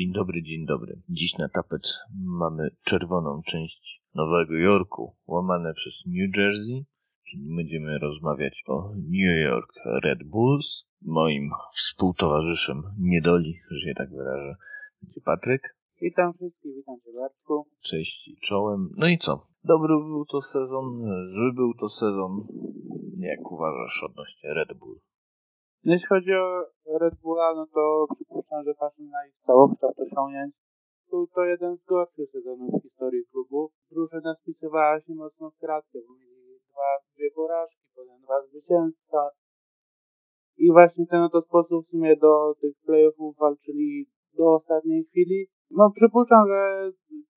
Dzień dobry, dzień dobry. Dziś na tapet mamy czerwoną część Nowego Jorku, łamane przez New Jersey, czyli będziemy rozmawiać o New York Red Bulls. Moim współtowarzyszem niedoli, że się tak wyrażę, będzie Patryk. Witam wszystkich, witam Cię Bartku. Cześć i czołem. No i co? Dobry był to sezon, zły był to sezon. Jak uważasz odnośnie Red Bull? Jeśli chodzi o Red Bulla, no to przypuszczam, że patrząc na ich całokształt osiągnięć, był to jeden z gorszych sezonów w historii klubu. Drużyna spisywała się mocno w kratkę, bo mieli dwa, dwie porażki, potem dwa zwycięstwa. I właśnie ten oto sposób w sumie do tych playoffów walczyli do ostatniej chwili. No przypuszczam, że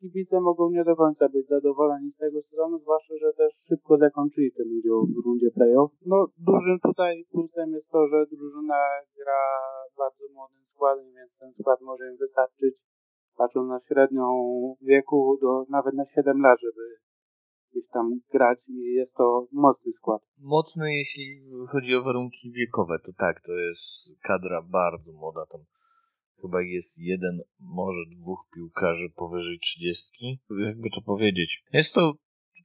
kibice mogą nie do końca być zadowoleni z tego sezonu, zwłaszcza, że też szybko zakończyli ten udział w rundzie playoff. No dużym tutaj plusem jest to, że drużyna gra bardzo młodym składem, więc ten skład może im wystarczyć, patrząc na średnią wieku, do nawet na 7 lat, żeby gdzieś tam grać i jest to mocny skład. Mocny, jeśli chodzi o warunki wiekowe, to tak, to jest kadra bardzo młoda, tam chyba jest jeden, może dwóch piłkarzy powyżej trzydziestki. Jakby to powiedzieć. Jest to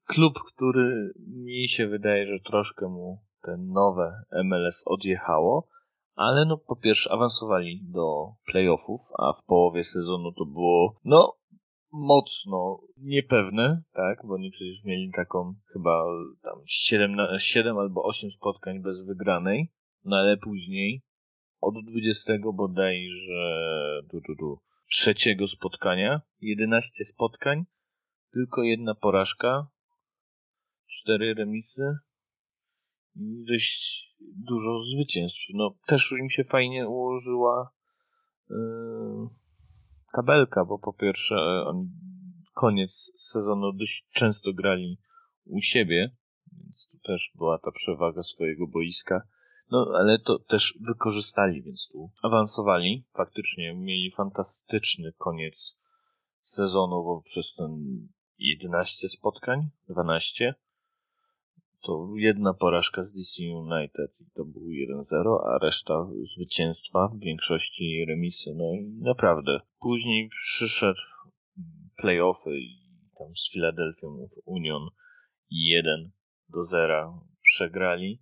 klub, który mi się wydaje, że troszkę mu ten nowe MLS odjechało, ale no po pierwsze awansowali do playoffów, a w połowie sezonu to było no mocno niepewne, tak, bo oni przecież mieli taką chyba tam 7, 7 albo 8 spotkań bez wygranej, no ale później od 20 bodajże tu, tu, tu, trzeciego spotkania, 11 spotkań, tylko jedna porażka, cztery remisy i dość dużo zwycięstw. No, też im się fajnie ułożyła yy, tabelka, bo po pierwsze oni koniec sezonu dość często grali u siebie, więc tu też była ta przewaga swojego boiska. No, ale to też wykorzystali, więc tu awansowali. Faktycznie mieli fantastyczny koniec sezonu, bo przez ten 11 spotkań, 12, to jedna porażka z DC United i to był 1-0, a reszta zwycięstwa, w większości remisy. No i naprawdę. Później przyszedł playoffy i tam z Filadelfią Union 1 do 0 przegrali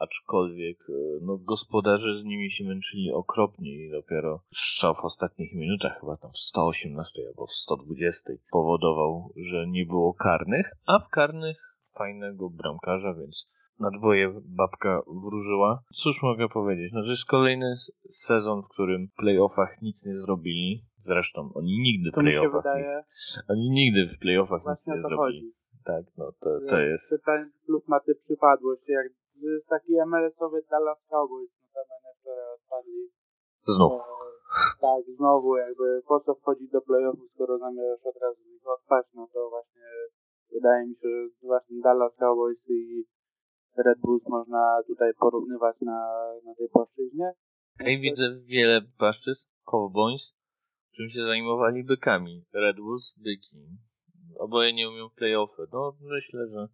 aczkolwiek e, no, gospodarze z nimi się męczyli okropnie i dopiero strzał w ostatnich minutach, chyba tam w 118 albo w 120 powodował, że nie było karnych, a w karnych fajnego bramkarza, więc na dwoje babka wróżyła. Cóż mogę powiedzieć? No, to jest kolejny sezon, w którym w playoffach nic nie zrobili. Zresztą oni nigdy w playoffach wydaje... nic, oni nigdy w playoffach nic nie zrobili. Chodzi. Tak, no to, to jest. Ten klub ma tę przypadłość, jak jest taki MLS-owy Dallas Cowboys, notabene wczoraj odpadli. Znów. E, tak, znowu jakby po co wchodzić do playoffów, skoro zamierzasz od razu ich odpaść, no to właśnie wydaje mi się, że właśnie Dallas Cowboys i Red Bulls można tutaj porównywać na, na tej płaszczyźnie. Ej, widzę wiele płaszczyzn, Cowboys, czym się zajmowali bykami. Red Bulls, byki. Oboje nie umią playoffy. No, myślę, że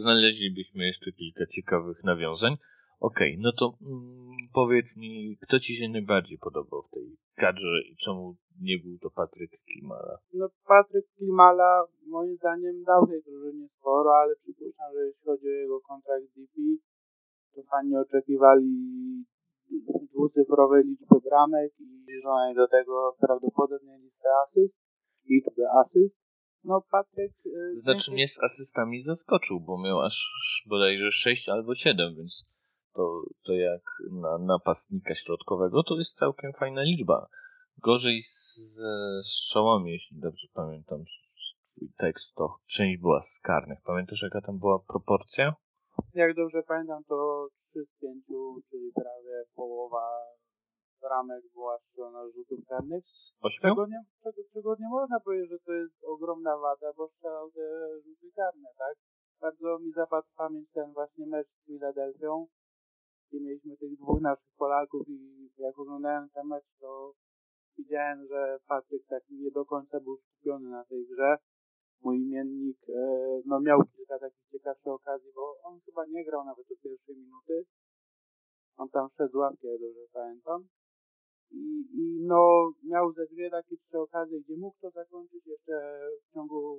znaleźlibyśmy jeszcze kilka ciekawych nawiązań. Okej, okay, no to mm, powiedz mi, kto ci się najbardziej podobał w tej kadrze i czemu nie był to Patryk Klimala? No Patryk Klimala moim zdaniem dał tej drużynie sporo, ale przypuszczam, że jeśli chodzi o jego kontrakt DP, to fani oczekiwali dwucyfrowej liczby bramek i zbliżonej do tego prawdopodobnie listę asyst, liczby asyst. No Patryk... E, znaczy mnie z asystami zaskoczył, bo miał aż bodajże 6 albo 7, więc to, to jak na napastnika środkowego to jest całkiem fajna liczba. Gorzej z, ze strzałami, jeśli dobrze pamiętam swój tekst, to część była z karnych. Pamiętasz jaka tam była proporcja? Jak dobrze pamiętam, to 3 z 5, czyli prawie połowa ramek była strzelona rzutów karnych. Czego nie, czego, czego nie można powiedzieć, że to jest ogromna wada, bo strzelał te rzuty karne, tak? Bardzo mi zapadł w pamięć ten właśnie mecz z Filadelfią, gdzie mieliśmy tych dwóch naszych Polaków i jak oglądałem ten mecz, to widziałem, że Patryk tak nie do końca był skupiony na tej grze. Mój imiennik e, no, miał kilka takich ciekawszych okazji, bo on chyba nie grał nawet do pierwszej minuty. On tam szedł z ławki, jak dobrze pamiętam. I, I no, miał ze dwie takie trzy okazje, gdzie mógł to zakończyć jeszcze w ciągu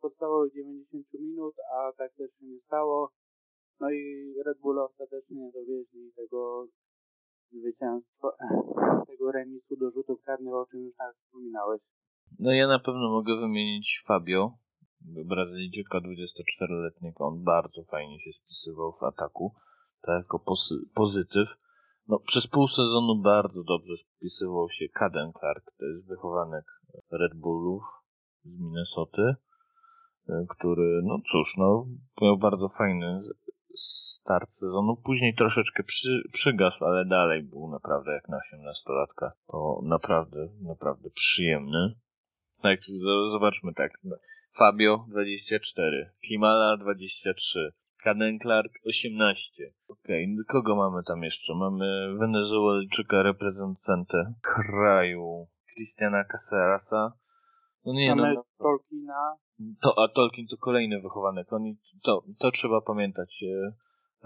podstawowych 90 minut, a tak też się nie stało. No i Red Bull ostatecznie nie dowieźli tego zwycięstwa, tego remisu do rzutów karnych, o czym już tak wspominałeś. No ja na pewno mogę wymienić Fabio, Brazylijczyka 24-letniego. On bardzo fajnie się spisywał w ataku, tak jako pozytyw. No, przez pół sezonu bardzo dobrze spisywał się Caden Clark, to jest wychowanek Red Bullów z Minnesoty, który, no cóż, no, miał bardzo fajny start sezonu. Później troszeczkę przy, przygasł, ale dalej był naprawdę jak na 18-latka. To naprawdę, naprawdę przyjemny. Tak, zobaczmy tak. Fabio 24, Kimala 23, Caden Clark 18. Okej, okay. kogo mamy tam jeszcze? Mamy Wenezuelczyka, reprezentantę kraju, Cristiana Cacerasa. No nie, mamy no, no, Tolkiena. To, a Tolkien to kolejny wychowanek. Oni, to, to trzeba pamiętać. E,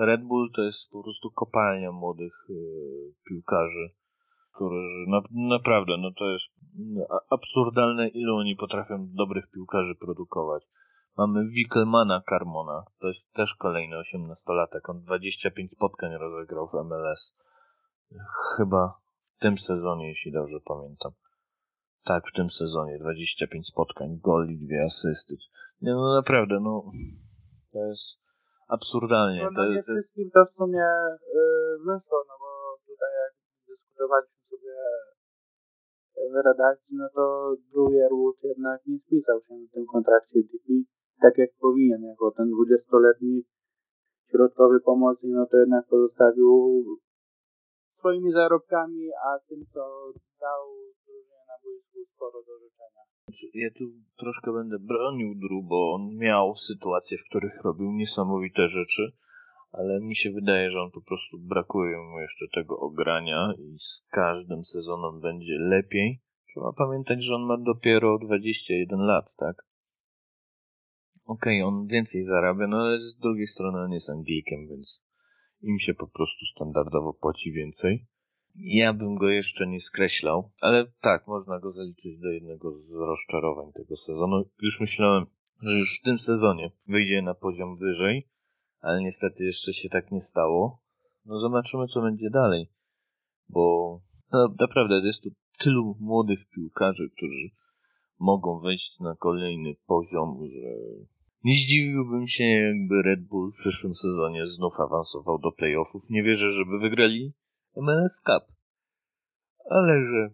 Red Bull to jest po prostu kopalnia młodych y, piłkarzy, którzy na, naprawdę, no to jest absurdalne, ile oni potrafią dobrych piłkarzy produkować. Mamy Wickelmana Carmona, to jest też kolejny 18-latek. On 25 spotkań rozegrał w MLS. Chyba w tym sezonie, jeśli dobrze pamiętam. Tak, w tym sezonie 25 spotkań, gol i dwie asysty. Nie, no naprawdę, no to jest absurdalnie. No, no to, nie to wszystkim to w sumie yy, wyszło, no bo tutaj jak dyskutowaliśmy sobie w redakcji, no to Drew Yerwood jednak nie spisał się na tym kontrakcie DP tak jak powinien, jako ten 20-letni środkowy pomocnik, no to jednak pozostawił swoimi zarobkami, a tym, co dał drużynie na boisku sporo do życzenia. Ja tu troszkę będę bronił Dru, bo on miał sytuacje, w których robił niesamowite rzeczy, ale mi się wydaje, że on po prostu brakuje mu jeszcze tego ogrania i z każdym sezonem będzie lepiej. Trzeba pamiętać, że on ma dopiero 21 lat, tak? Okej, okay, on więcej zarabia, no ale z drugiej strony on jest Anglikiem, więc im się po prostu standardowo płaci więcej. Ja bym go jeszcze nie skreślał, ale tak, można go zaliczyć do jednego z rozczarowań tego sezonu. Już myślałem, że już w tym sezonie wyjdzie na poziom wyżej, ale niestety jeszcze się tak nie stało. No zobaczymy, co będzie dalej, bo no, naprawdę jest tu tylu młodych piłkarzy, którzy mogą wejść na kolejny poziom, że nie zdziwiłbym się, jakby Red Bull w przyszłym sezonie znów awansował do playoffów. Nie wierzę, żeby wygrali MLS Cup. Ale że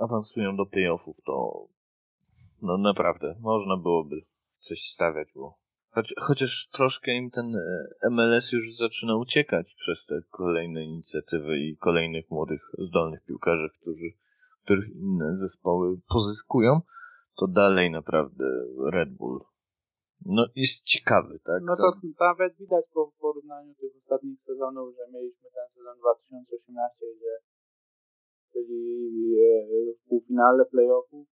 awansują do playoffów, to no naprawdę, można byłoby coś stawiać, bo choć, chociaż troszkę im ten e, MLS już zaczyna uciekać przez te kolejne inicjatywy i kolejnych młodych, zdolnych piłkarzy, którzy, których inne zespoły pozyskują, to dalej naprawdę Red Bull no jest ciekawy, tak? No to nawet widać po porównaniu tych ostatnich sezonów, że mieliśmy ten sezon 2018, gdzie byli e, w półfinale playoffów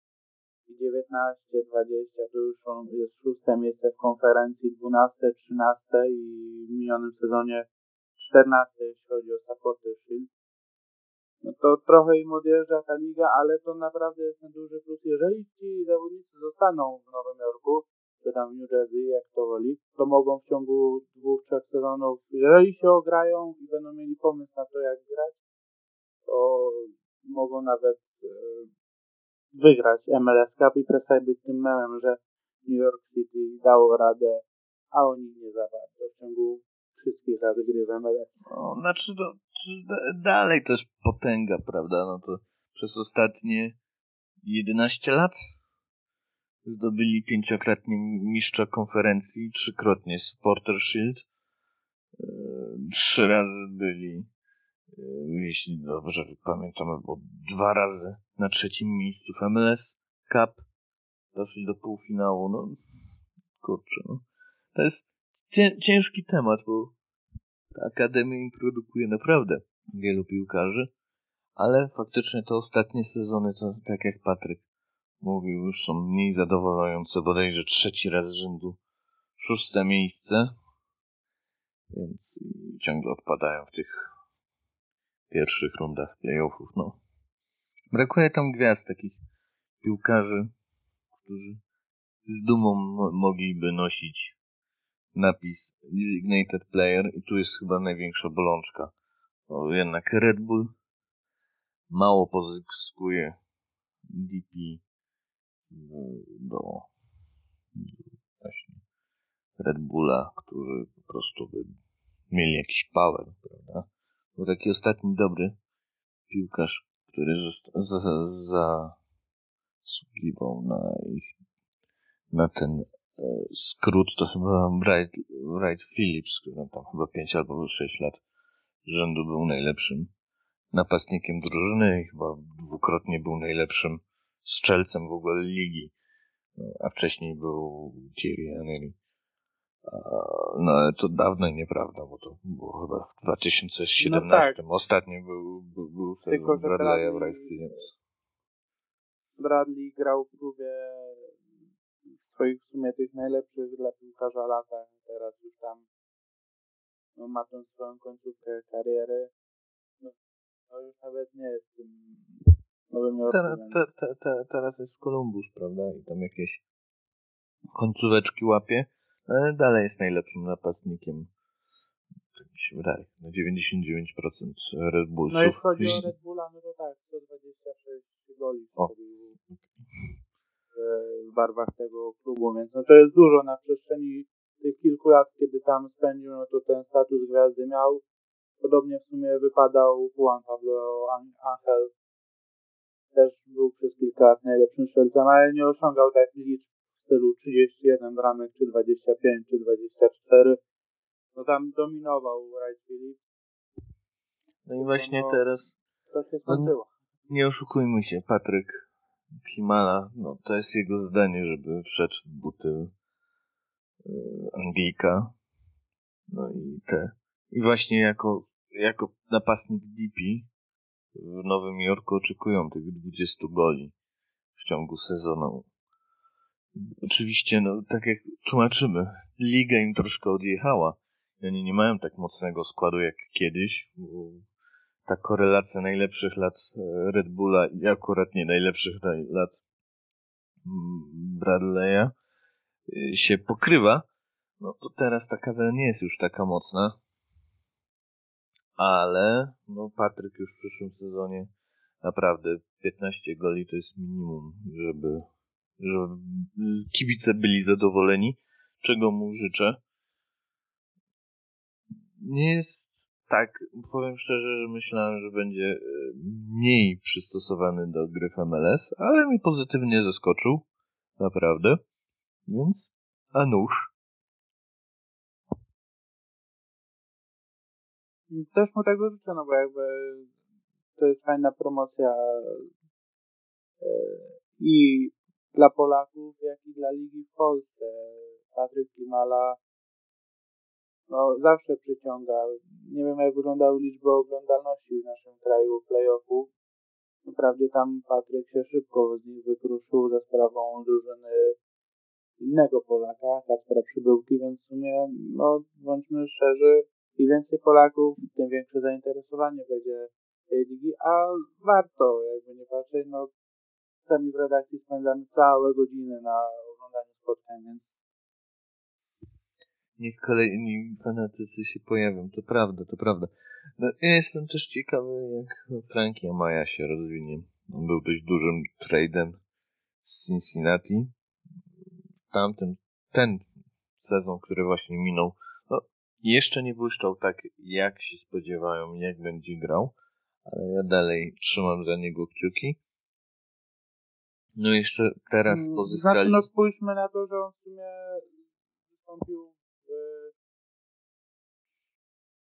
i 19, 20 to już są, jest szóste miejsce w konferencji, 12, 13 i w minionym sezonie 14, jeśli chodzi o Supporter Shield. No to trochę im odjeżdża ta liga, ale to naprawdę jest ten duży plus. Jeżeli ci zawodnicy zostaną w Nowym Jorku, czy tam w New Jersey, jak to woli, to mogą w ciągu dwóch, trzech sezonów, jeżeli się ograją i będą mieli pomysł na to, jak grać, to mogą nawet e, wygrać MLS Cup i przestać być tym memem, że New York City dało radę, a oni nie za bardzo w ciągu wszystkich lat gry w MLS. No, znaczy, to, dalej to jest potęga, prawda? No to przez ostatnie 11 lat Zdobyli pięciokrotnie mistrza konferencji, trzykrotnie Supporter Shield. E, trzy razy byli, e, jeśli dobrze pamiętam, albo dwa razy na trzecim miejscu w MLS Cup. Doszli do półfinału. No, kurczę, no. To jest ciężki temat, bo akademia im produkuje naprawdę wielu piłkarzy, ale faktycznie te ostatnie sezony, to tak jak Patryk mówił, już są mniej zadowalające, bodajże trzeci raz z rzędu szóste miejsce, więc ciągle odpadają w tych pierwszych rundach playoffów. No, Brakuje tam gwiazd takich piłkarzy, którzy z dumą mogliby nosić napis Designated Player i tu jest chyba największa bolączka. Bo jednak Red Bull mało pozyskuje DP do, właśnie Red Bulla, którzy po prostu by mieli jakiś power, prawda? Był taki ostatni dobry piłkarz, który zasługiwał na ich na ten e, skrót, to chyba Wright, Wright Phillips, który tam chyba 5 albo 6 lat rzędu był najlepszym napastnikiem drużyny i chyba dwukrotnie był najlepszym strzelcem w ogóle ligi. No, a wcześniej był Thierry Henry. No ale to dawno i nieprawda, bo to było chyba w 2017. No tak. Ostatnio był, był, był Tylko, Bradley'a w Williams. Bradley grał w klubie swoich w sumie tych najlepszych dla piłkarza latach. Teraz już tam no, ma tą swoją końcówkę kariery. No, no już nawet nie jest tym Nowym Jorku. Teraz, te, te, te, teraz jest Columbus, prawda? I tam jakieś końcóweczki łapie. Ale dalej jest najlepszym napastnikiem. Tak mi się wydaje. Na 99% Red Bullsów. No jeśli chodzi o Red Bulla, no to tak, 126 goli. O. W barwach tego klubu, więc no to jest dużo na przestrzeni tych kilku lat, kiedy tam spędził, no to ten status gwiazdy miał. Podobnie w sumie wypadał Juan Pablo Angel. Też był przez kilka lat najlepszym strzelcem, ale nie osiągał takich liczb w stylu 31 bramek, czy 25, czy 24. No tam dominował Wright Phillips. No i właśnie no, teraz... To się skończyło. No, nie oszukujmy się, Patryk Klimala, no to jest jego zdanie, żeby wszedł w buty e, Anglika. No i te. I właśnie jako, jako napastnik DP w Nowym Jorku oczekują tych 20 goli w ciągu sezonu. Oczywiście, no tak jak tłumaczymy, liga im troszkę odjechała. Oni nie mają tak mocnego składu jak kiedyś. Ta korelacja najlepszych lat e, Red Bulla i akurat nie najlepszych lat mm, Bradley'a e, się pokrywa. No to teraz ta kadra nie jest już taka mocna. Ale no Patryk już w przyszłym sezonie naprawdę 15 goli to jest minimum, żeby żeby kibice byli zadowoleni, czego mu życzę. Nie jest tak, powiem szczerze, że myślałem, że będzie e, mniej przystosowany do gry w MLS, ale mi pozytywnie zaskoczył. Naprawdę. Więc, a nóż. Też mu tego życzę, no bo jakby to jest fajna promocja e, i dla Polaków, jak i dla ligi w Polsce. Patryk Klimala no, zawsze przyciąga. Nie wiem, jak wyglądały liczby oglądalności w naszym kraju playoffów. Wprawdzie tam Patryk się szybko z nich wykruszył za sprawą drużyny innego Polaka, Kacpra Przybyłki, więc w sumie, no, bądźmy szczerzy, im więcej Polaków, tym większe zainteresowanie będzie tej ligi, a warto, jakby nie patrzeć, no, sami w redakcji spędzamy całe godziny na oglądaniu spotkań, więc niech kolejni fanatycy się pojawią. To prawda, to prawda. No, ja jestem też ciekawy, jak Frankie Maja się rozwinie. On był dość dużym tradem z Cincinnati. Tamten, ten sezon, który właśnie minął, no, jeszcze nie błyszczał tak, jak się spodziewają, jak będzie grał, ale ja dalej trzymam za niego kciuki. No jeszcze teraz mm, pozyskali... Znaczy, no spójrzmy na to, że on w sumie wystąpił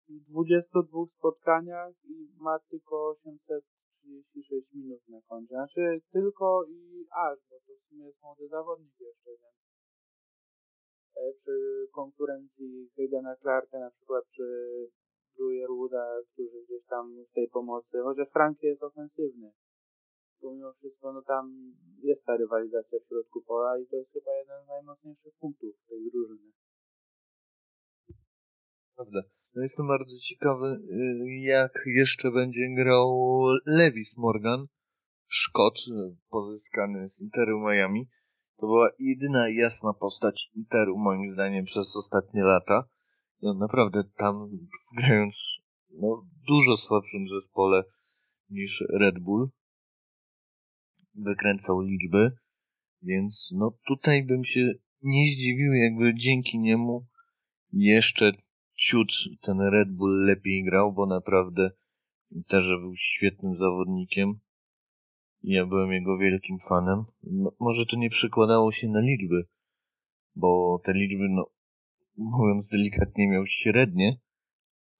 w 22 spotkaniach i ma tylko 836 minut na koncie. Znaczy tylko i aż, bo to w sumie jest młody zawodnik jeszcze, więc przy konkurencji Haydena Clarka na przykład, czy Drew Wooda, którzy gdzieś tam w tej pomocy, chociaż Frank jest ofensywny mimo wszystko no tam jest ta rywalizacja w środku pola i to jest chyba jeden z najmocniejszych punktów tej drużyny. Prawda. No jestem bardzo ciekawy, y, jak jeszcze będzie grał Lewis Morgan Szkot pozyskany z Interu Miami to była jedyna jasna postać Interu moim zdaniem przez ostatnie lata. I on naprawdę tam grając no, dużo słabszym zespole niż Red Bull wykręcał liczby, więc no tutaj bym się nie zdziwił, jakby dzięki niemu jeszcze ciut ten Red Bull lepiej grał, bo naprawdę też był świetnym zawodnikiem. Ja byłem jego wielkim fanem. No, może to nie przekładało się na liczby, bo te liczby, no, mówiąc delikatnie, miał średnie,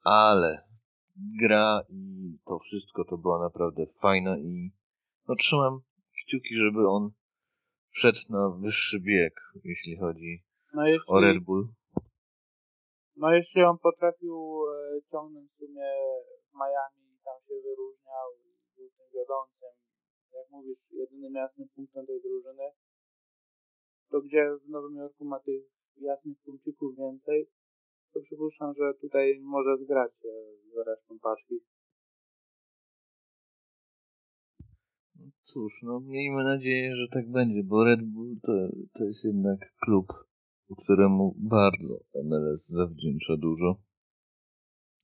ale gra i to wszystko to była naprawdę fajna i no, trzymam kciuki, żeby on wszedł na wyższy bieg, jeśli chodzi no jeśli, o Red Bull. No jeśli on potrafił e, ciągnąć w sumie w Miami, tam się wyróżniał i był tym wiodącym, jak mówisz, jedynym jasnym punktem tej drużyny, to gdzie w Nowym Jorku ma tych jasnych punkcików więcej, to przypuszczam, że tutaj może zgrać się z resztą paczki. Cóż, no miejmy nadzieję, że tak będzie, bo Red Bull to, to jest jednak klub, któremu bardzo MLS zawdzięcza dużo.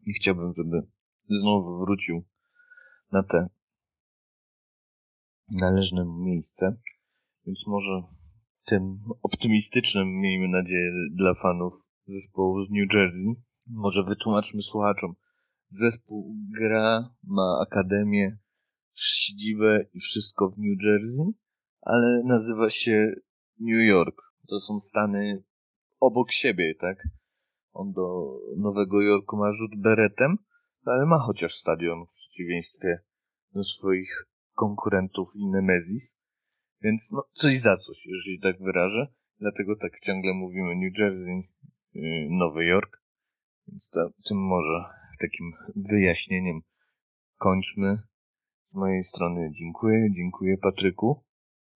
I chciałbym, żeby znowu wrócił na te należne mu miejsce. Więc może tym optymistycznym, miejmy nadzieję, dla fanów zespołu z New Jersey. Może wytłumaczmy słuchaczom. Zespół gra, ma akademię, siedzibę i wszystko w New Jersey, ale nazywa się New York. To są Stany obok siebie, tak? On do Nowego Jorku ma rzut beretem, ale ma chociaż stadion w przeciwieństwie do swoich konkurentów i Nemezis. Więc no, coś za coś, jeżeli tak wyrażę. Dlatego tak ciągle mówimy New Jersey, yy, Nowy Jork. Więc to, tym może takim wyjaśnieniem kończmy. Z mojej strony dziękuję. Dziękuję Patryku.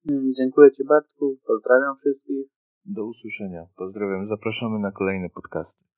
Mm, dziękuję Ci Bartku. Pozdrawiam wszystkich. Do usłyszenia. Pozdrawiam. Zapraszamy na kolejne podcasty.